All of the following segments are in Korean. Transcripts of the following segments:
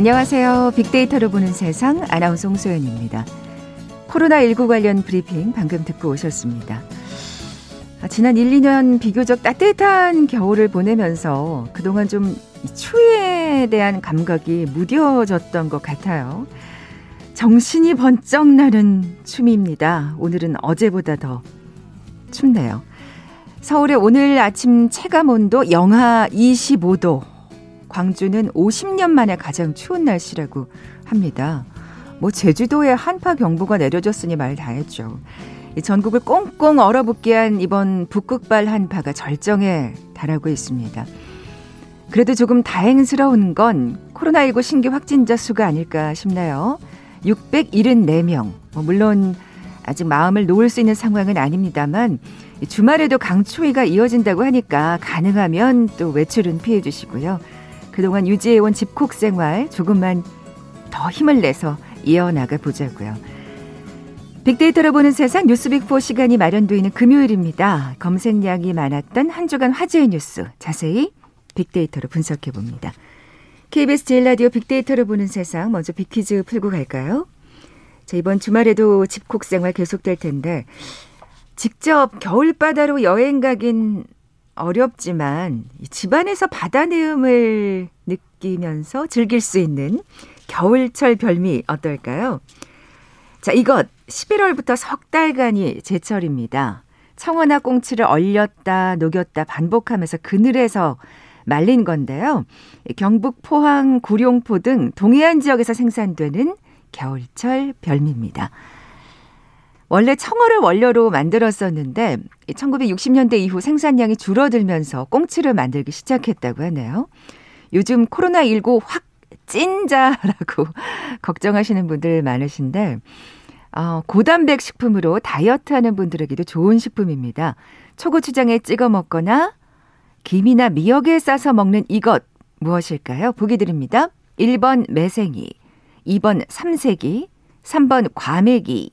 안녕하세요. 빅데이터로 보는 세상 아나운서 홍소연입니다. 코로나19 관련 브리핑 방금 듣고 오셨습니다. 아, 지난 1, 2년 비교적 따뜻한 겨울을 보내면서 그동안 좀 추위에 대한 감각이 무뎌졌던 것 같아요. 정신이 번쩍 나는 춤입니다. 오늘은 어제보다 더 춥네요. 서울의 오늘 아침 체감 온도 영하 25도. 광주는 50년 만에 가장 추운 날씨라고 합니다. 뭐 제주도에 한파 경보가 내려졌으니 말 다했죠. 전국을 꽁꽁 얼어붙게 한 이번 북극발 한파가 절정에 달하고 있습니다. 그래도 조금 다행스러운 건 코로나19 신규 확진자 수가 아닐까 싶네요. 674명. 뭐 물론 아직 마음을 놓을 수 있는 상황은 아닙니다만 주말에도 강추위가 이어진다고 하니까 가능하면 또 외출은 피해 주시고요. 그동안 유지해온 집콕 생활 조금만 더 힘을 내서 이어나가 보자고요. 빅데이터로 보는 세상 뉴스빅4 시간이 마련되어 있는 금요일입니다. 검색량이 많았던 한 주간 화제의 뉴스 자세히 빅데이터로 분석해 봅니다. KBS 제일라디오 빅데이터로 보는 세상 먼저 빅퀴즈 풀고 갈까요? 자, 이번 주말에도 집콕 생활 계속될 텐데 직접 겨울바다로 여행 가긴 어렵지만 집안에서 바다 내음을 느끼면서 즐길 수 있는 겨울철 별미 어떨까요? 자, 이것 11월부터 석 달간이 제철입니다. 청어나 꽁치를 얼렸다 녹였다 반복하면서 그늘에서 말린 건데요. 경북, 포항, 구룡포 등 동해안 지역에서 생산되는 겨울철 별미입니다. 원래 청어를 원료로 만들었었는데 1960년대 이후 생산량이 줄어들면서 꽁치를 만들기 시작했다고 하네요. 요즘 코로나19 확 찐자라고 걱정하시는 분들 많으신데 어, 고단백 식품으로 다이어트 하는 분들에게도 좋은 식품입니다. 초고추장에 찍어 먹거나 김이나 미역에 싸서 먹는 이것 무엇일까요? 보기 드립니다. 1번 매생이, 2번 삼색이, 3번 과메기,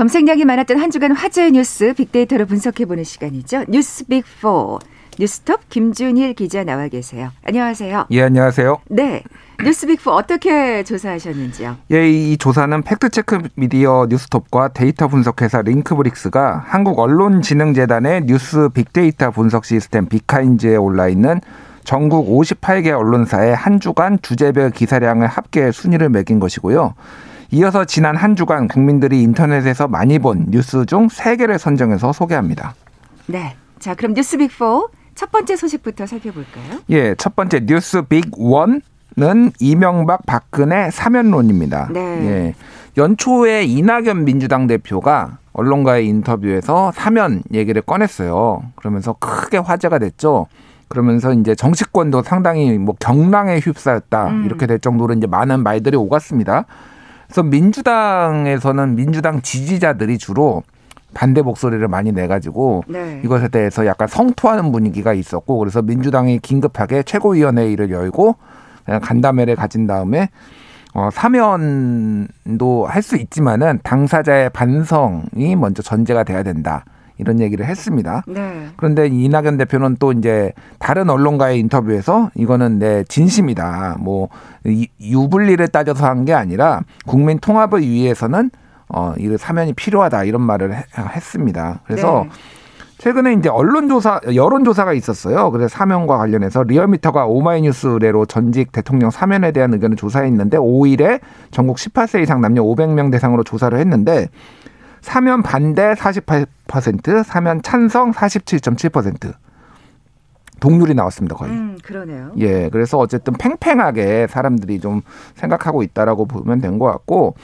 검색량이 많았던 한 주간 화제의 뉴스 빅데이터로 분석해보는 시간이죠. 뉴스 빅4 뉴스톱 김준일 기자 나와 계세요. 안녕하세요. 예, 안녕하세요. 네. 뉴스빅4 어떻게 조사하셨는지요? 예, 이 조사는 팩트체크 미디어 뉴스톱과 데이터 분석회사 링크브릭스가 한국 언론진흥재단의 뉴스 빅데이터 분석 시스템 빅카인즈에 올라 있는 전국 58개 언론사의 한 주간 주제별 기사량을 합계 순위를 매긴 것이고요. 이어서 지난 한 주간 국민들이 인터넷에서 많이 본 뉴스 중 3개를 선정해서 소개합니다. 네. 자, 그럼 뉴스 빅4 첫 번째 소식부터 살펴볼까요? 예, 첫 번째 뉴스 빅1는 이명박 박근혜 사면론입니다. 네. 예. 연초에 이낙연 민주당 대표가 언론과의 인터뷰에서 사면 얘기를 꺼냈어요. 그러면서 크게 화제가 됐죠. 그러면서 이제 정치권도 상당히 뭐 경랑에 휩싸였다 음. 이렇게 될 정도로 이제 많은 말들이 오갔습니다. 그래서 민주당에서는 민주당 지지자들이 주로 반대 목소리를 많이 내가지고 네. 이것에 대해서 약간 성토하는 분위기가 있었고 그래서 민주당이 긴급하게 최고위원회의를 열고 간담회를 가진 다음에 어, 사면도 할 수 있지만은 당사자의 반성이 먼저 전제가 돼야 된다. 이런 얘기를 했습니다. 네. 그런데 이낙연 대표는 또 이제 다른 언론과의 인터뷰에서 이거는 내 진심이다. 뭐 유불리를 따져서 한 게 아니라 국민 통합을 위해서는 어, 이 사면이 필요하다 이런 말을 했습니다. 그래서 네. 최근에 이제 언론조사, 여론조사가 있었어요. 그래서 사면과 관련해서 리얼미터가 오마이뉴스래로 전직 대통령 사면에 대한 의견을 조사했는데 5일에 전국 18세 이상 남녀 500명 대상으로 조사를 했는데 사면 반대 48%, 사면 찬성 47.7%. 동률이 나왔습니다 거의. 음, 그러네요. 예, 그래서 어쨌든 팽팽하게 사람들이 좀 생각하고 있다라고 보면 된 것 같고,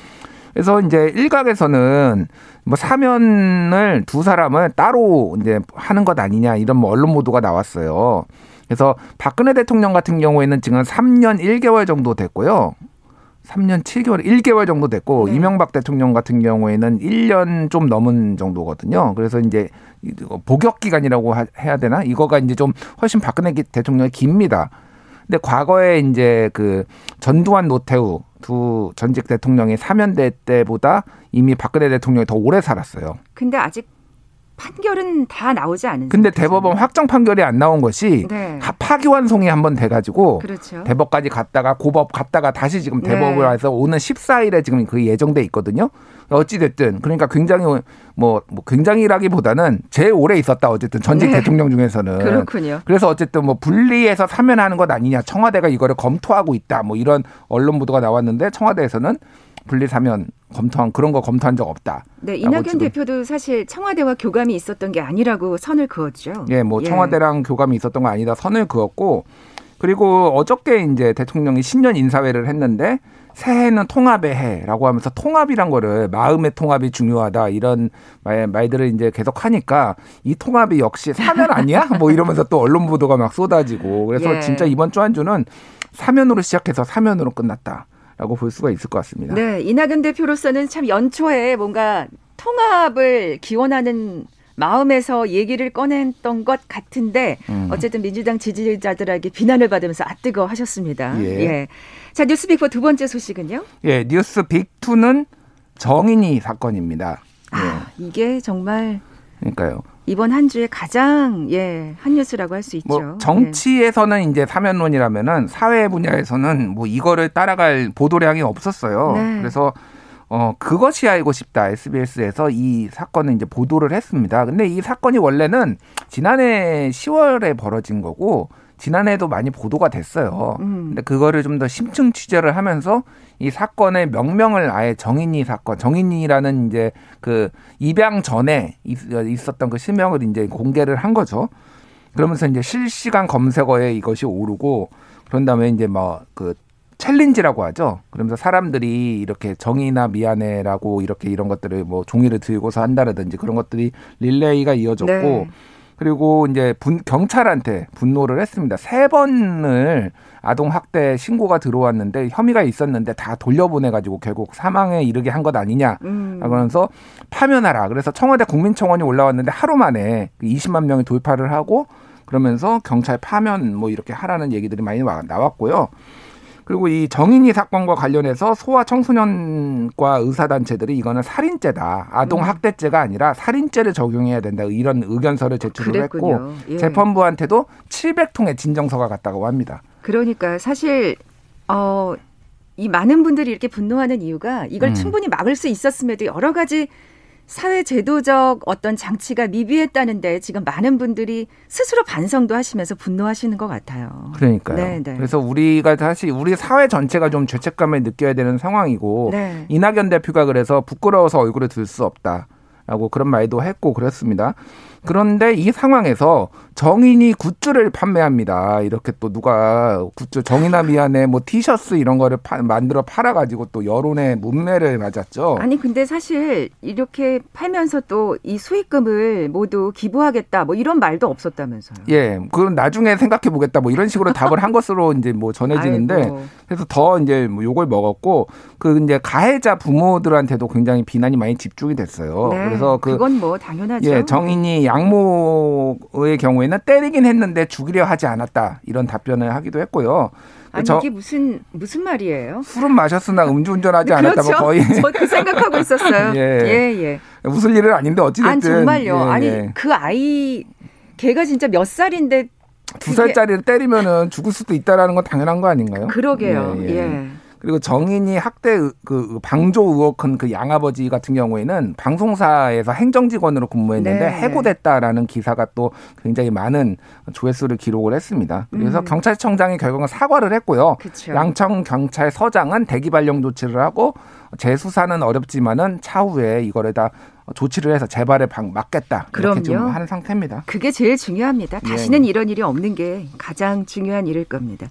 그래서 이제 일각에서는 뭐 사면을 두 사람을 따로 이제 하는 것 아니냐 이런 뭐 언론 보도가 나왔어요. 그래서 박근혜 대통령 같은 경우에는 지금 3년 1개월 정도 됐고요. 3년 7개월, 1개월 정도 됐고, 네. 이명박 대통령 같은 경우에는 1년 좀 넘은 정도거든요. 그래서 이제 복역 기간이라고 하- 해야 되나? 이거가 이제 좀 훨씬 박근혜 기- 대통령이 깁니다. 근데 과거에 이제 그 전두환 노태우 두 전직 대통령이 사면대 때보다 이미 박근혜 대통령이 더 오래 살았어요. 근데 아직 판결은 다 나오지 않은 근데 상태잖아요. 대법원 확정 판결이 안 나온 것이 네. 하- 파기환송이 한 번 돼가지고 그렇죠. 대법까지 갔다가 고법 갔다가 다시 지금 네. 대법을 와서 오는 14일에 지금 그 예정돼 있거든요. 어찌 됐든 그러니까 굉장히 뭐, 뭐 굉장히라기보다는 제일 오래 있었다 어쨌든 전직 네. 대통령 중에서는 그렇군요. 그래서 어쨌든 뭐 분리해서 사면하는 것 아니냐 청와대가 이거를 검토하고 있다 뭐 이런 언론 보도가 나왔는데 청와대에서는 분리 사면 검토한 그런 거 검토한 적 없다. 네, 이낙연. 대표도 사실 청와대와 교감이 있었던 게 아니라고 선을 그었죠. 예, 뭐 청와대랑 교감이 있었던 거 아니다 선을 그었고 그리고 어저께 이제 대통령이 신년 인사회를 했는데 새해는 통합의 해라고 하면서 통합이란 거를 마음의 통합이 중요하다 이런 말, 말들을 이제 계속 하니까 이 통합이 역시 사면 아니야? 뭐 이러면서 또 언론 보도가 막 쏟아지고 그래서 예. 진짜 이번 주 한 주는 사면으로 시작해서 사면으로 끝났다. 라고 볼 수가 있을 것 같습니다. 네, 이낙연 대표로서는 참 연초에 뭔가 통합을 기원하는 마음에서 얘기를 꺼냈던 것 같은데 음. 어쨌든 민주당 지지자들에게 비난을 받으면서 아뜨거 하셨습니다. 예. 자, 뉴스빅포 두 번째 소식은요? 예, 뉴스 빅2는 정인이 사건입니다. 예. 아, 이게 정말 그러니까요. 이번 한 주에 가장 예, 한 뉴스라고 할 수 있죠. 뭐 정치에서는 이제 사면론이라면은 사회 분야에서는 뭐 이거를 따라갈 보도량이 없었어요. 네. 그래서 어 그것이 알고 싶다 SBS에서 이 사건을 이제 보도를 했습니다. 근데 이 사건이 원래는 지난해 10월에 벌어진 거고 지난해에도 많이 보도가 됐어요. 음. 근데 그거를 좀 더 심층 취재를 하면서 이 사건의 명명을 아예 정인이 사건, 정인이라는 이제 그 입양 전에 있- 있었던 그 실명을 이제 공개를 한 거죠. 그러면서 이제 실시간 검색어에 이것이 오르고 그런 다음에 이제 뭐그 챌린지라고 하죠. 그러면서 사람들이 이렇게 정의나 미안해라고 이렇게 이런 것들을 뭐 종이를 들고서 한다라든지 그런 것들이 릴레이가 이어졌고 네. 그리고 이제 분, 경찰한테 분노를 했습니다. 세 번을 아동 학대 신고가 들어왔는데 혐의가 있었는데 다 돌려보내 가지고 결국 사망에 이르게 한 것 아니냐. 음. 그러면서 파면하라. 그래서 청와대 국민청원이 올라왔는데 하루 만에 20만 명이 돌파를 하고 그러면서 경찰 파면 뭐 이렇게 하라는 얘기들이 많이 와- 나왔고요. 그리고 이 정인이 사건과 관련해서 소아 청소년과 의사단체들이 이거는 살인죄다. 아동 학대죄가 아니라 살인죄를 적용해야 된다. 이런 의견서를 제출을 했고 그랬군요. 예. 재판부한테도 700통의 진정서가 갔다고 합니다. 그러니까 사실 어, 이 많은 분들이 이렇게 분노하는 이유가 이걸 음. 충분히 막을 수 있었음에도 여러 가지 사회 제도적 어떤 장치가 미비했다는데 지금 많은 분들이 스스로 반성도 하시면서 분노하시는 것 같아요. 그러니까요. 네, 네. 그래서 우리가 사실 우리 사회 전체가 좀 죄책감을 느껴야 되는 상황이고 네. 이낙연 대표가 그래서 부끄러워서 얼굴을 들 수 없다라고 그런 말도 했고 그랬습니다. 그런데 이 상황에서 정인이 굿즈를 판매합니다. 이렇게 또 누가 굿즈 정인아 미안해 뭐 티셔츠 이런 거를 파- 만들어 팔아 가지고 또 여론의 문매를 맞았죠. 아니 근데 사실 이렇게 팔면서 또 이 수익금을 모두 기부하겠다 뭐 이런 말도 없었다면서요. 예, 그건 나중에 생각해 보겠다 뭐 이런 식으로 답을 한 것으로 이제 뭐 전해지는데 아이고. 그래서 더 이제 뭐 욕을 먹었고 그 이제 가해자 부모들한테도 굉장히 비난이 많이 집중이 됐어요. 네, 그래서 그 그건 뭐 당연하죠. 예, 정인이 양모의 경우에 는 때리긴 했는데 죽이려 하지 않았다 이런 답변을 하기도 했고요. 아니 저 이게 무슨 무슨 말이에요? 술은 마셨으나 음주운전하지 않았다 뭐 그렇죠. 거의 저그 생각하고 있었어요. 예. 예, 예. 웃을 일은 아닌데 어찌됐든 아니 정말요. 예, 아니 예. 그 아이 걔가 진짜 몇 살인데 두 살짜리를 때리면은 죽을 수도 있다라는 건 당연한 거 아닌가요? 그러게요. 예, 예. 예. 그리고 정인이 학대 의- 그 방조 의혹한 그 양아버지 같은 경우에는 방송사에서 행정직원으로 근무했는데 네. 해고됐다라는 기사가 또 굉장히 많은 조회수를 기록을 했습니다. 그래서 음. 경찰청장이 결국은 사과를 했고요. 그쵸. 양청 경찰서장은 대기 발령 조치를 하고 재수사는 어렵지만은 차후에 이거를 다 조치를 해서 재발에 막겠다. 이렇게 그럼요. 지금 하는 상태입니다. 그게 제일 중요합니다. 예. 다시는 이런 일이 없는 게 가장 중요한 일일 겁니다.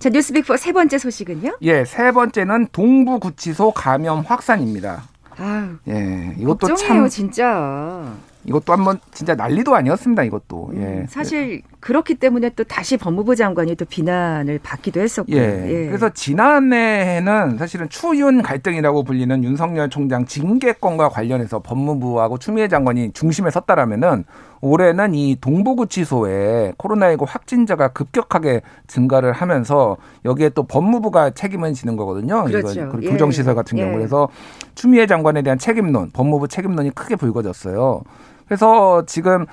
자, 뉴스빅4 세 번째 소식은요? 예, 세 번째는 동부구치소 감염 확산입니다. 아유, 예, 이것도 걱정이에요, 참 진짜. 이것도 한번 진짜 난리도 아니었습니다. 이것도. 예. 음, 사실 그렇기 때문에 또 다시 법무부 장관이 또 비난을 받기도 했었고. 예. 그래서 지난해에는 사실은 추윤 갈등이라고 불리는 윤석열 총장 징계권과 관련해서 법무부하고 추미애 장관이 중심에 섰다라면은 올해는 이 동부구치소에 코로나19 확진자가 급격하게 증가를 하면서 여기에 또 법무부가 책임을 지는 거거든요. 그렇죠. 이거 예. 교정시설 같은 예. 경우 그래서 추미애 장관에 대한 책임론, 법무부 책임론이 크게 불거졌어요. 그래서 지금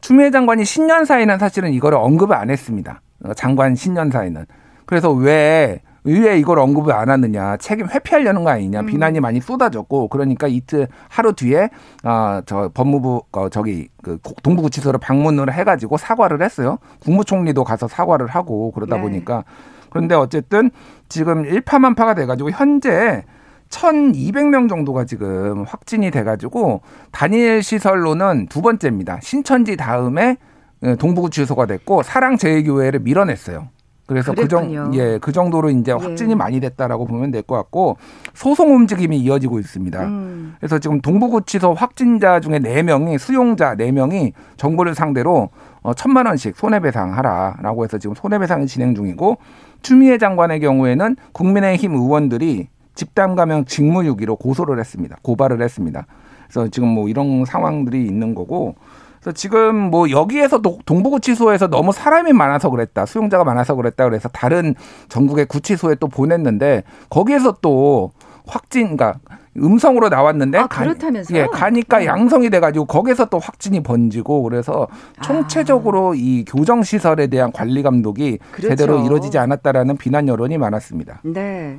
추미애 장관이 신년사에는 사실은 이거를 언급을 안 했습니다. 어, 장관 신년사에는. 그래서 왜 의회 이걸 언급을 안 하느냐 책임 회피하려는 거 아니냐 비난이 많이 쏟아졌고 그러니까 이틀 하루 뒤에 아저 법무부 어 저기 그 동부구치소를 방문을 해가지고 사과를 했어요 국무총리도 가서 사과를 하고 그러다 네. 보니까 그런데 어쨌든 지금 일파만파가 돼가지고 현재 1,200명 정도가 지금 확진이 돼가지고 단일 시설로는 두 번째입니다. 신천지 다음에 예, 동부구치소가 됐고 사랑제일교회를 밀어냈어요. 그래서 그 정, 그랬군요. 예, 그 정도로 이제 확진이 예. 많이 됐다라고 보면 될 것 같고 소송 움직임이 이어지고 있습니다. 음, 그래서 지금 동부구치소 확진자 중에 네명이 수용자 네명이 정부를 상대로 어, 천만 원씩 손해배상하라라고 해서 지금 손해배상이 진행 중이고 추미애 장관의 경우에는 국민의힘 의원들이 집단 감염 직무유기로 고소를 했습니다. 고발을 했습니다. 그래서 지금 뭐 이런 상황들이 있는 거고 그래서 지금 뭐 여기에서 도- 동부구치소에서 너무 사람이 많아서 그랬다. 수용자가 많아서 그랬다. 그래서 다른 전국의 구치소에 또 보냈는데 거기에서 또 확진, 그러니까 음성으로 나왔는데 아, 가- 그렇다면서요? 예, 가니까 네. 양성이 돼가지고 거기서 또 확진이 번지고 그래서 아. 총체적으로 이 교정 시설에 대한 관리 감독이 그렇죠. 제대로 이루어지지 않았다라는 비난 여론이 많았습니다. 네.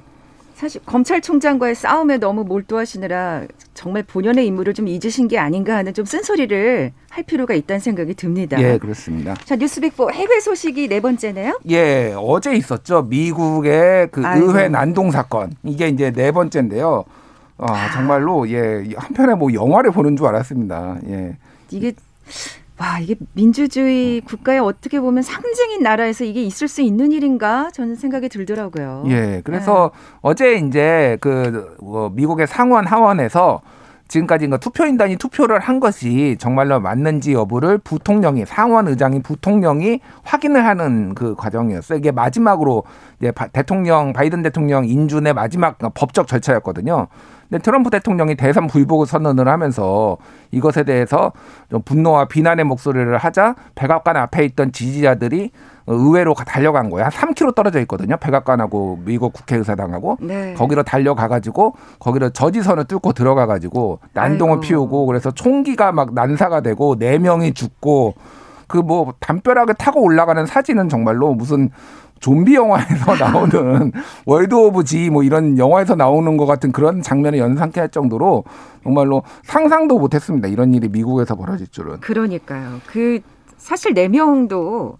사실 검찰총장과의 싸움에 너무 몰두하시느라 정말 본연의 임무를 좀 잊으신 게 아닌가 하는 좀 쓴소리를 할 필요가 있다는 생각이 듭니다. 예, 그렇습니다. 자, 뉴스빅4 해외 소식이 네 번째네요. 예, 어제 있었죠. 미국의 그 아이고. 의회 난동 사건. 이게 이제 네 번째인데요. 아, 정말로 예, 한편에 뭐 영화를 보는 줄 알았습니다. 예. 이게 와 이게 민주주의 국가의 어떻게 보면 상징인 나라에서 이게 있을 수 있는 일인가 저는 생각이 들더라고요. 예, 그래서 어제 이제 그 어, 미국의 상원 하원에서 지금까지 그 투표인단이 투표를 한 것이 정말로 맞는지 여부를 부통령이 상원 의장이 부통령이 확인을 하는 그 과정이었어요. 이게 마지막으로 이제 바- 대통령 바이든 대통령 인준의 마지막 법적 절차였거든요. 근데 트럼프 대통령이 대선 불복 선언을 하면서 이것에 대해서 좀 분노와 비난의 목소리를 하자 백악관 앞에 있던 지지자들이 의회로 가- 달려간 거예요. 한 3km 떨어져 있거든요. 백악관하고 미국 국회의사당하고 네. 거기로 달려가가지고 거기로 저지선을 뚫고 들어가가지고 난동을 아이고. 피우고 그래서 총기가 막 난사가 되고 네 명이 죽고 그 뭐 담벼락을 타고 올라가는 사진은 정말로 무슨 좀비 영화에서 나오는 World War Z 뭐 이런 영화에서 나오는 것 같은 그런 장면을 연상케 할 정도로 정말로 상상도 못했습니다. 이런 일이 미국에서 벌어질 줄은. 그러니까요. 그 사실 네 명도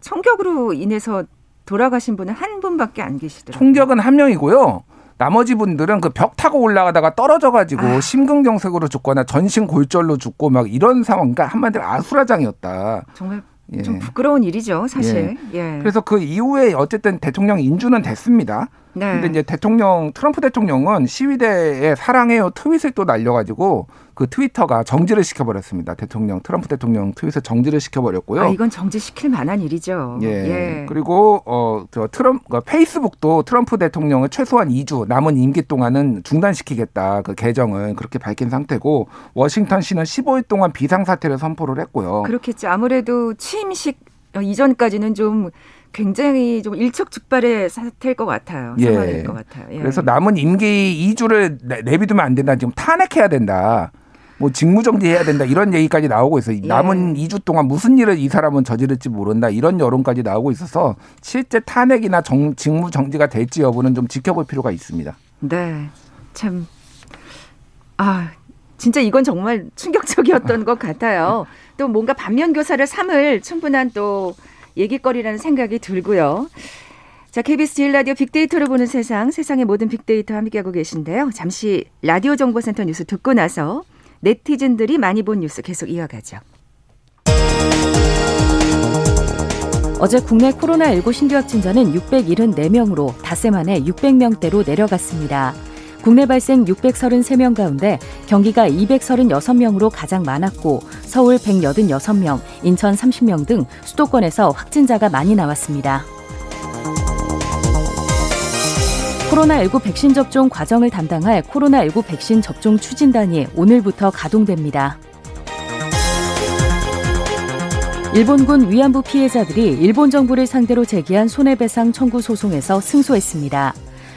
총격으로 인해서 돌아가신 분은 한 분밖에 안 계시더라고요. 총격은 한 명이고요. 나머지 분들은 그 벽 타고 올라가다가 떨어져 가지고 아. 심근경색으로 죽거나 전신 골절로 죽고 막 이런 상황. 그러니까 한마디로 아수라장이었다. 정말 예. 좀 부끄러운 일이죠, 사실. 예. 그래서 그 이후에 어쨌든 대통령 인준은 됐습니다. 네. 근데 이제 대통령 트럼프 대통령은 시위대에 사랑해요 트윗을 또 날려가지고 그 트위터가 정지를 시켜버렸습니다. 대통령 트럼프 대통령 트윗을 정지를 시켜버렸고요. 아, 이건 정지시킬 만한 일이죠. 예. 그리고 어저 트럼 그 페이스북도 트럼프 대통령을 최소한 2주 남은 임기 동안은 중단시키겠다 그 계정을 그렇게 밝힌 상태고 워싱턴시는 15일 동안 비상 사태를 선포를 했고요. 그렇겠죠. 아무래도 취임식 어, 이전까지는 좀 굉장히 좀 일촉즉발의 사태일 것 같아요. 예. 상황일 것 같아요. 예. 그래서 남은 임기 2주를 내비두면 안 된다. 지금 탄핵해야 된다. 뭐 직무정지해야 된다 이런 얘기까지 나오고 있어요. 예. 남은 2주 동안 무슨 일을 이 사람은 저지를지 모른다 이런 여론까지 나오고 있어서 실제 탄핵이나 정, 직무정지가 될지 여부는 좀 지켜볼 필요가 있습니다. 네. 참, 아, 진짜 이건 정말 충격적이었던 것 같아요. 또 뭔가 반면 교사를 삼을 충분한 또 얘기거리라는 생각이 들고요. 자, KBS 제일 라디오 빅데이터를 보는 세상, 세상의 모든 빅데이터 함께하고 계신데요. 잠시 라디오 정보센터 뉴스 듣고 나서 네티즌들이 많이 본 뉴스 계속 이어가죠. 어제 국내 코로나19 신규 확진자는 674명으로 닷새 만에 600명대로 내려갔습니다. 국내 발생 633명 가운데 경기가 236명으로 가장 많았고 서울 186명, 인천 30명 등 수도권에서 확진자가 많이 나왔습니다. 코로나19 백신 접종 과정을 담당할 코로나19 백신 접종 추진단이 오늘부터 가동됩니다. 일본군 위안부 피해자들이 일본 정부를 상대로 제기한 손해배상 청구 소송에서 승소했습니다.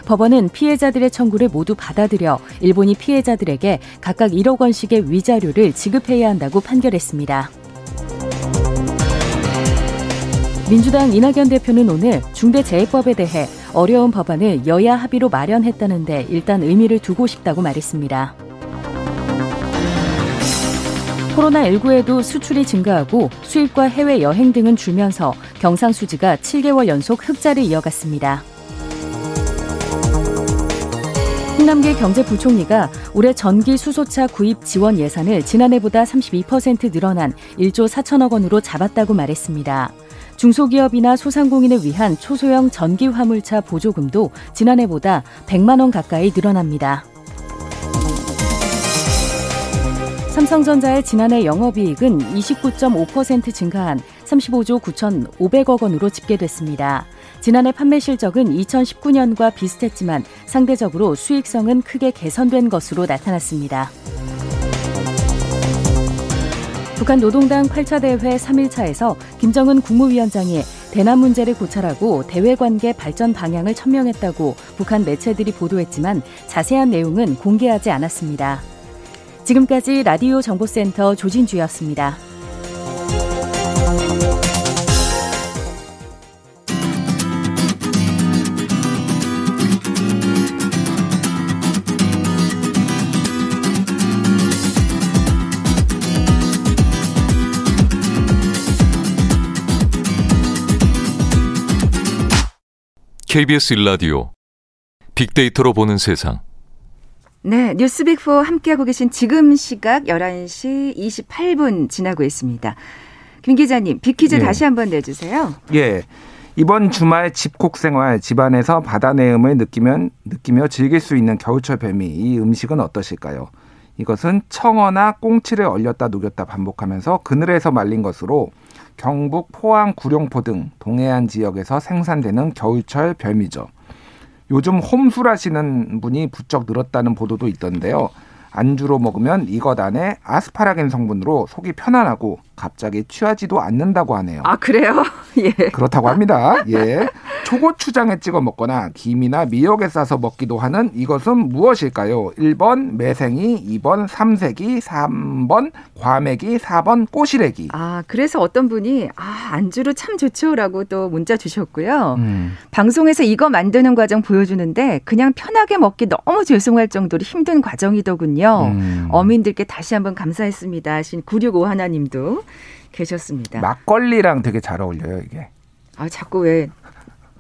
법원은 피해자들의 청구를 모두 받아들여 일본이 피해자들에게 각각 1억 원씩의 위자료를 지급해야 한다고 판결했습니다. 민주당 이낙연 대표는 오늘 중대재해법에 대해 어려운 법안을 여야 합의로 마련했다는데 일단 의미를 두고 싶다고 말했습니다. 코로나19에도 수출이 증가하고 수입과 해외 여행 등은 줄면서 경상수지가 7개월 연속 흑자를 이어갔습니다. 홍남기 경제부총리가 올해 전기 수소차 구입 지원 예산을 지난해보다 32% 늘어난 1조 4천억 원으로 잡았다고 말했습니다. 중소기업이나 소상공인을 위한 초소형 전기 화물차 보조금도 지난해보다 100만 원 가까이 늘어납니다. 삼성전자의 지난해 영업이익은 29.5% 증가한 35조 9,500억 원으로 집계됐습니다. 지난해 판매 실적은 2019년과 비슷했지만 상대적으로 수익성은 크게 개선된 것으로 나타났습니다. 북한 노동당 8차 대회 3일차에서 김정은 국무위원장이 대남 문제를 고찰하고 대외 관계 발전 방향을 천명했다고 북한 매체들이 보도했지만 자세한 내용은 공개하지 않았습니다. 지금까지 라디오 정보센터 조진주였습니다. KBS 일라디오 빅데이터로 보는 세상. 네, 뉴스빅4 함께하고 계신 지금 시각 11시 28분 지나고 있습니다. 김 기자님, 빅퀴즈 예. 다시 한번 내주세요. 예. 이번 주말 집콕 생활 집안에서 바다 내음을 느끼면 느끼며 즐길 수 있는 겨울철 별미 이 음식은 어떠실까요? 이것은 청어나 꽁치를 얼렸다 녹였다 반복하면서 그늘에서 말린 것으로 경북 포항 구룡포 등 동해안 지역에서 생산되는 겨울철 별미죠. 요즘 홈술하시는 분이 부쩍 늘었다는 보도도 있던데요. 안주로 먹으면 이것 안에 아스파라겐 성분으로 속이 편안하고 갑자기 취하지도 않는다고 하네요. 아, 그래요? 예. 그렇다고 합니다. 예. 초고추장에 찍어 먹거나 김이나 미역에 싸서 먹기도 하는 이것은 무엇일까요? 1번 매생이, 2번 삼색이, 3번 과메기, 4번 꼬시래기. 아, 그래서 어떤 분이, 아, 안주로 참 좋죠라고 또 문자 주셨고요. 음. 방송에서 이거 만드는 과정 보여주는데 그냥 편하게 먹기 너무 죄송할 정도로 힘든 과정이더군요. 음. 어민들께 다시 한번 감사했습니다. 하신 965 하나님도 계셨습니다. 막걸리랑 되게 잘 어울려요, 이게. 아, 자꾸 왜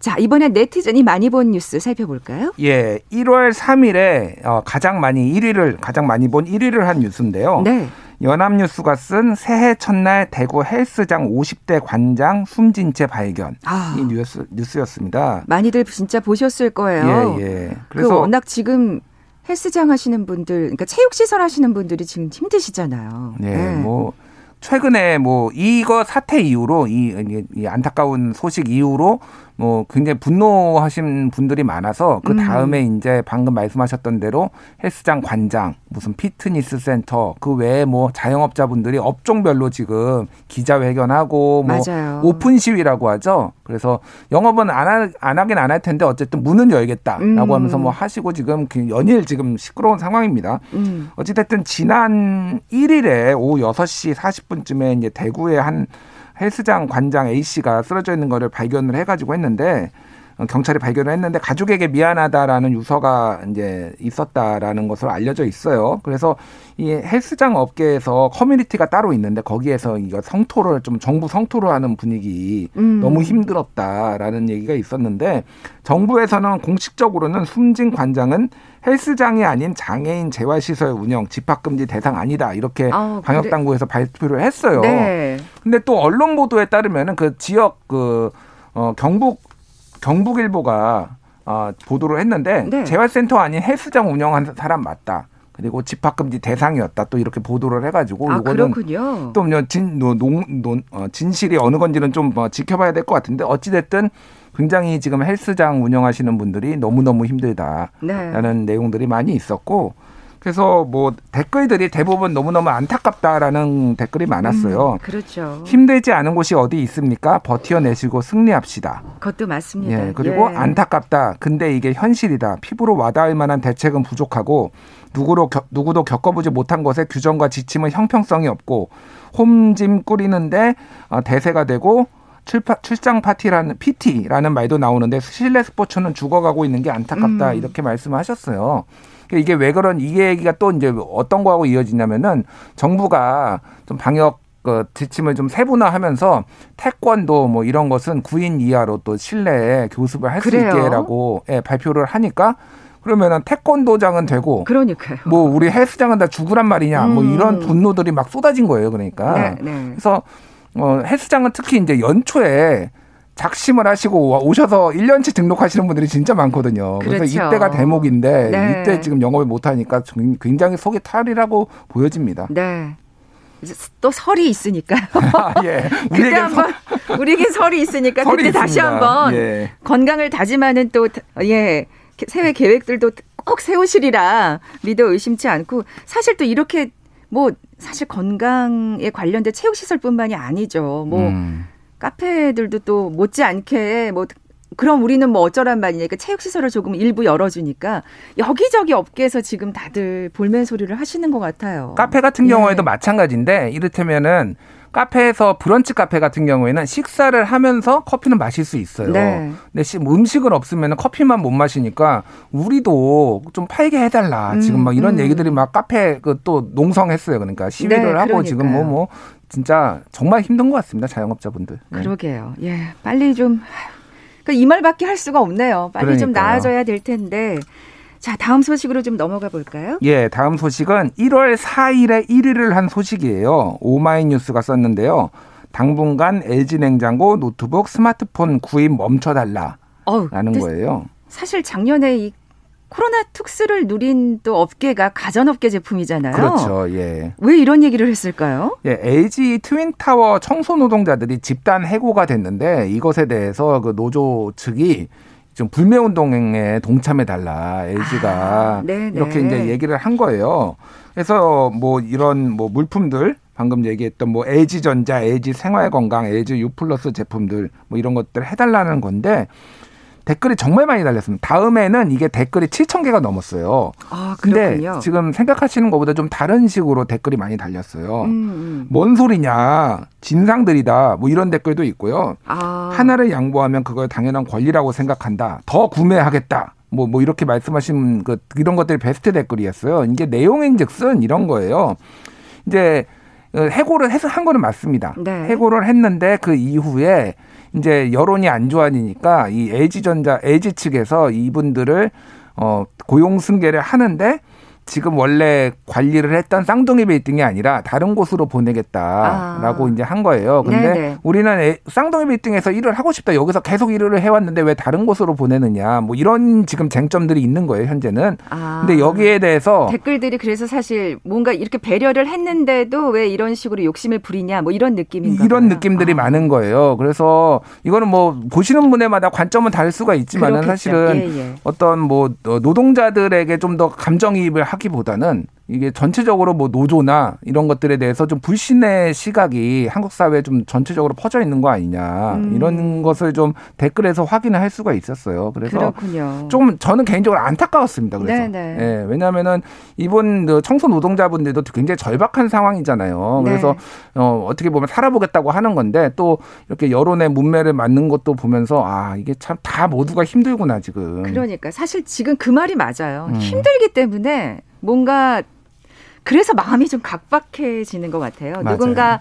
자, 이번엔 네티즌이 많이 본 뉴스 살펴볼까요? 예, 1월 3일에 어, 가장 많이 1위를 가장 많이 본 1위를 한 뉴스인데요. 네. 연합뉴스가 쓴 새해 첫날 대구 헬스장 50대 관장 숨진 채 발견. 아. 이 뉴스 뉴스였습니다. 많이들 진짜 보셨을 거예요. 예, 예. 그 그래서 워낙 지금 헬스장 하시는 분들, 그러니까 체육 시설 하시는 분들이 지금 힘드시잖아요. 네, 네. 뭐 최근에 뭐 이거 사태 이후로 이, 이- 이 안타까운 소식 이후로 뭐 굉장히 분노하신 분들이 많아서 그 음. 다음에 이제 방금 말씀하셨던 대로 헬스장 관장 무슨 피트니스 센터 그 외에 뭐 자영업자분들이 업종별로 지금 기자회견하고 뭐 맞아요. 오픈 시위라고 하죠. 그래서 영업은 안, 하, 안 하긴 안 할 텐데 어쨌든 문은 열겠다라고 음. 하면서 뭐 하시고 지금 그 연일 지금 시끄러운 상황입니다. 음. 어찌됐든 지난 1일에 오후 6시 40분쯤에 이제 대구의 한 헬스장 관장 A 씨가 쓰러져 있는 거를 발견을 해가지고 했는데 어, 경찰이 발견을 했는데 가족에게 미안하다라는 유서가 이제 있었다라는 것으로 알려져 있어요. 그래서 이 헬스장 업계에서 커뮤니티가 따로 있는데 거기에서 이거 성토를 좀 정부 성토를 하는 분위기 음. 너무 힘들었다라는 얘기가 있었는데 정부에서는 공식적으로는 숨진 관장은 헬스장이 아닌 장애인 재활시설 운영 집합금지 대상 아니다 이렇게 아, 방역 그래. 당국에서 발표를 했어요. 네. 근데 또 언론 보도에 따르면은 그 지역 그 어, 경북 경북일보가 어, 보도를 했는데 네. 재활센터 아닌 헬스장 운영하는 사람 맞다. 그리고 집합금지 대상이었다. 또 이렇게 보도를 해가지고 아, 이거는 그렇군요. 또뭐 진, 노, 농, 논, 어, 진실이 어느 건지는 좀 뭐 지켜봐야 될 것 같은데 어찌됐든 굉장히 지금 헬스장 운영하시는 분들이 너무너무 힘들다라는 네. 내용들이 많이 있었고 그래서 뭐 댓글들이 대부분 너무너무 안타깝다라는 댓글이 많았어요. 음, 그렇죠. 힘들지 않은 곳이 어디 있습니까? 버텨내시고 승리합시다. 그것도 맞습니다. 예, 그리고 예. 안타깝다. 근데 이게 현실이다. 피부로 와닿을 만한 대책은 부족하고 누구로 겨- 누구도 겪어보지 못한 것에 규정과 지침은 형평성이 없고 홈짐 꾸리는데 어, 대세가 되고 출파, 출장 파티라는 PT라는 말도 나오는데 실내 스포츠는 죽어가고 있는 게 안타깝다 음. 이렇게 말씀하셨어요. 그러니까 이게 왜 그런 이게 얘기가 또 이제 어떤 거하고 이어지냐면은 정부가 좀 방역 그 지침을 좀 세분화하면서 태권도 뭐 이런 것은 9인 이하로 또 실내에 교습을 할 수? 있게라고 예, 발표를 하니까 그러면은 태권도장은 되고 그러니까요. 뭐 우리 헬스장은 다 죽으란 말이냐 뭐 음. 이런 분노들이 막 쏟아진 거예요. 그러니까 네, 네. 그래서 어 헬스장은 특히 이제 연초에 작심을 하시고 오셔서 1년치 등록하시는 분들이 진짜 많거든요. 그래서 그렇죠. 이때가 대목인데 네. 이때 지금 영업을 못 하니까 굉장히 속이 탈이라고 보여집니다. 네. 또 설이 있으니까요. 아, 예. 그때 한번 우리에게 설이 있으니까 설이 그때 다시 있습니다. 한번 예. 건강을 다짐하는 또 예. 새해 계획들도 꼭 세우시리라 믿어 의심치 않고 사실 또 이렇게 뭐 사실 건강에 관련된 체육 시설뿐만이 아니죠. 뭐 음. 카페들도 또 못지않게 뭐 그럼 우리는 뭐 어쩌란 말이니까 체육 시설을 조금 일부 열어주니까 여기저기 업계에서 지금 다들 볼멘 소리를 하시는 것 같아요. 카페 같은 예. 경우에도 마찬가지인데 이를테면은 카페에서 브런치 카페 같은 경우에는 식사를 하면서 커피는 마실 수 있어요. 네. 근데 시- 뭐 음식은 없으면 커피만 못 마시니까 우리도 좀 팔게 해달라. 음, 지금 막 이런 음. 얘기들이 막 카페 그 또 농성했어요. 그러니까 시위를 네, 하고 지금 뭐 그러니까요. 뭐 진짜 정말 힘든 것 같습니다. 자영업자분들. 네. 그러게요. 예, 빨리 좀. 그러니까 이 말밖에 할 수가 없네요. 빨리 좀 그러니까요. 나아져야 될 텐데. 자, 다음 소식으로 좀 넘어가 볼까요? 예, 다음 소식은 1월 4일에 1위를 한 소식이에요. 오마이뉴스가 썼는데요. 당분간 LG 냉장고, 노트북, 스마트폰 구입 멈춰달라 라는 어우, 근데 거예요. 사실 작년에 이 코로나 특수를 누린 또 업계가 가전업계 제품이잖아요. 그렇죠. 예. 왜 이런 얘기를 했을까요? 예, LG 트윈타워 청소 노동자들이 집단 해고가 됐는데 이것에 대해서 그 노조 측이 좀 불매 운동에 동참해 달라 LG가 아, 네네. 이렇게 이제 얘기를 한 거예요. 그래서 뭐 이런 뭐 물품들 방금 얘기했던 뭐 LG 전자, LG 생활 건강, LG U 플러스 제품들 뭐 이런 것들 해달라는 건데 댓글이 정말 많이 달렸습니다. 다음에는 이게 댓글이 7천 개가 넘었어요. 아, 근데 그렇군요. 지금 생각하시는 것보다 좀 다른 식으로 댓글이 많이 달렸어요. 음, 음. 뭔 소리냐 진상들이다 뭐 이런 댓글도 있고요 아, 하나를 양보하면 그걸 당연한 권리라고 생각한다 더 구매하겠다 뭐 뭐 이렇게 말씀하신 그 이런 것들이 베스트 댓글이었어요 이게 내용인 즉슨 이런 거예요 이제 어, 해고를 해서 한 거는 맞습니다 네. 해고를 했는데 그 이후에 이제 여론이 안 좋아지니까 이 LG전자 LG 측에서 이분들을 어 고용 승계를 하는데 지금 원래 관리를 했던 쌍둥이 빌딩이 아니라 다른 곳으로 보내겠다라고 아. 이제 한 거예요. 근데 네네. 우리는 애- 쌍둥이 빌딩에서 일을 하고 싶다. 여기서 계속 일을 해왔는데 왜 다른 곳으로 보내느냐. 뭐 이런 지금 쟁점들이 있는 거예요. 현재는. 아. 근데 여기에 대해서 댓글들이 그래서 사실 뭔가 이렇게 배려를 했는데도 왜 이런 식으로 욕심을 부리냐 뭐 이런 느낌인가 이런 봐요. 느낌들이 아. 많은 거예요. 그래서 이거는 뭐 보시는 분에마다 관점은 다를 수가 있지만. 사실은 예, 예. 어떤 뭐 노동자들에게 좀 더 감정이입을 하기보다는 이게 전체적으로 뭐 노조나 이런 것들에 대해서 좀 불신의 시각이 한국 사회에 좀 전체적으로 퍼져 있는 거 아니냐 음. 이런 것을 좀 댓글에서 확인을 할 수가 있었어요. 그래서 그렇군요. 좀 저는 개인적으로 안타까웠습니다. 그래서 네네. 예, 왜냐하면은 이번 그 청소 노동자분들도 굉장히 절박한 상황이잖아요. 그래서 네. 어, 어떻게 보면 살아보겠다고 하는 건데 또 이렇게 여론의 문매를 맞는 것도 보면서 아 이게 참 다 모두가 힘들구나 지금. 그러니까 사실 지금 그 말이 맞아요. 음. 힘들기 때문에 뭔가 그래서 마음이 좀 각박해지는 것 같아요. 맞아요. 누군가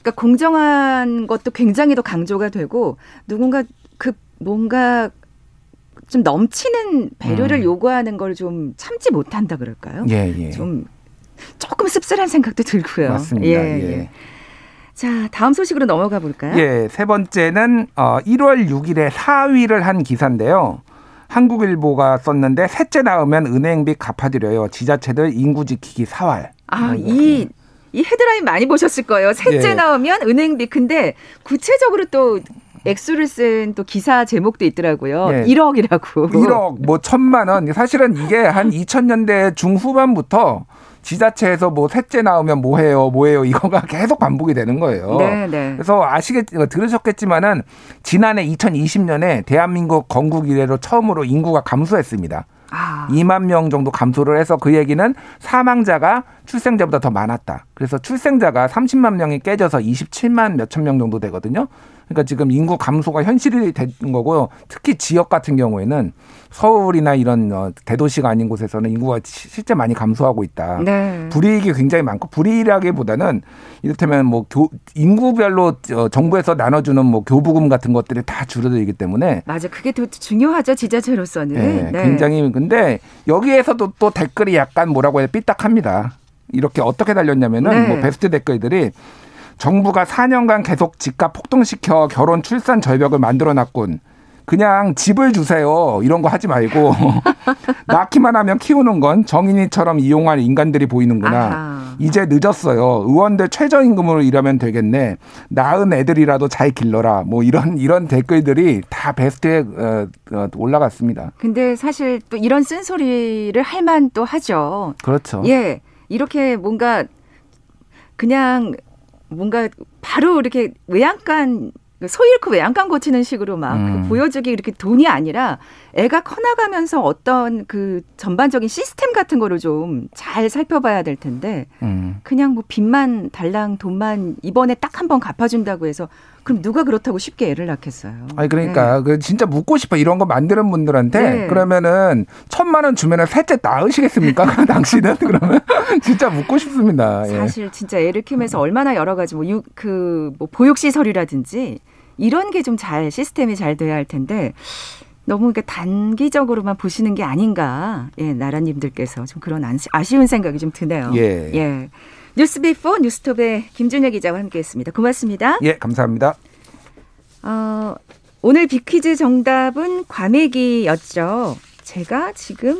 그러니까 공정한 것도 굉장히 더 강조가 되고 누군가 그 뭔가 좀 넘치는 배려를 음. 요구하는 걸 좀 참지 못한다 그럴까요? 예, 예. 좀 조금 씁쓸한 생각도 들고요. 맞습니다. 예, 예. 예. 자, 다음 소식으로 넘어가 볼까요? 예, 세 번째는 어 1월 6일에 4위를 한 기사인데요. 한국일보가 썼는데 셋째 낳으면 은행비 갚아드려요. 지자체들 인구 지키기 사활. 아, 이, 이 헤드라인 많이 보셨을 거예요. 셋째 예. 나오면 은행비. 근데 구체적으로 또 액수를 쓴 또 기사 제목도 있더라고요. 예. 1억이라고. 1억, 뭐 천만 원. 사실은 이게 한 2000년대 중후반부터 지자체에서 뭐 셋째 나오면 뭐 해요, 뭐 해요, 이거가 계속 반복이 되는 거예요. 네, 네. 그래서 아시겠, 들으셨겠지만은 지난해 2020년에 대한민국 건국 이래로 처음으로 인구가 감소했습니다. 아. 2만 명 정도 감소를 해서 그 얘기는 사망자가 출생자보다 더 많았다. 그래서 출생자가 30만 명이 깨져서 27만 몇천 명 정도 되거든요. 그러니까 지금 인구 감소가 현실이 된 거고요. 특히 지역 같은 경우에는 서울이나 이런 어, 대도시가 아닌 곳에서는 인구가 실제 많이 감소하고 있다. 네. 불이익이 굉장히 많고 불이익이라기보다는 이를테면 뭐 교, 인구별로 어, 정부에서 나눠주는 뭐 교부금 같은 것들이 다 줄어들기 때문에 맞아 그게 더 중요하죠 지자체로서는. 네, 네. 굉장히 근데 여기에서도 또 댓글이 약간 뭐라고 해야 삐딱합니다. 이렇게 어떻게 달렸냐면은 네. 뭐 베스트 댓글들이 정부가 4년간 계속 집값 폭등시켜 결혼 출산 절벽을 만들어 놨군. 그냥 집을 주세요. 이런 거 하지 말고 낳기만 하면 키우는 건 정인이처럼 이용할 인간들이 보이는구나. 아하. 이제 늦었어요. 의원들 최저임금으로 일하면 되겠네. 낳은 애들이라도 잘 길러라. 뭐 이런 이런 댓글들이 다 베스트에 어, 어, 올라갔습니다. 근데 사실 또 이런 쓴소리를 할 만 또 하죠. 그렇죠. 예. 이렇게 뭔가 그냥 뭔가 바로 이렇게 외양간 소 잃고 외양간 고치는 식으로 막 음. 보여주기 이렇게 돈이 아니라 애가 커나가면서 어떤 그 전반적인 시스템 같은 거를 좀 잘 살펴봐야 될 텐데 음. 그냥 뭐 빚만 달랑 돈만 이번에 딱 한 번 갚아준다고 해서 그럼 누가 그렇다고 쉽게 애를 낳겠어요. 아니 그러니까 네. 그 진짜 묻고 싶어 이런 거 만드는 분들한테 네. 그러면은 천만 원 주면은 셋째 낳으시겠습니까? 당신은 그러면 진짜 묻고 싶습니다. 예. 사실 진짜 애를 키우면서 얼마나 여러 가지 뭐그 뭐 보육 시설이라든지 이런 게 좀 잘 시스템이 잘 돼야 할 텐데 너무 그러니까 단기적으로만 보시는 게 아닌가. 예, 나라님들께서 좀 그런 아쉬운 생각이 좀 드네요. 예. 예. 뉴스비포 뉴스톱의 김준혁 기자와 함께했습니다. 고맙습니다. 예, 감사합니다. 어, 오늘 비퀴즈 정답은 과메기였죠. 제가 지금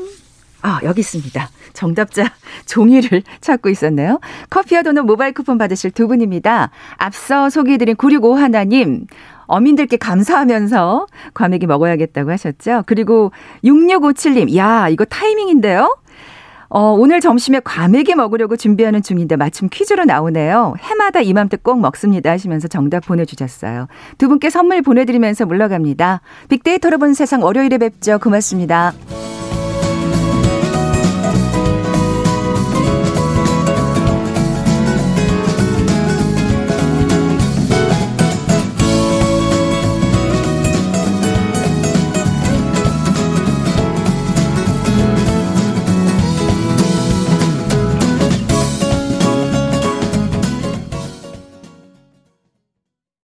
아, 여기 있습니다. 정답자 종이를 찾고 있었네요. 커피와 도넛 모바일 쿠폰 받으실 두 분입니다. 앞서 소개해드린 965 하나님, 어민들께 감사하면서 과메기 먹어야겠다고 하셨죠. 그리고 6657님, 야, 이거 타이밍인데요? 어, 오늘 점심에 과메기 먹으려고 준비하는 중인데 마침 퀴즈로 나오네요. 해마다 이맘때 꼭 먹습니다 하시면서 정답 보내주셨어요. 두 분께 선물 보내드리면서 물러갑니다. 빅데이터로 본 세상 월요일에 뵙죠. 고맙습니다.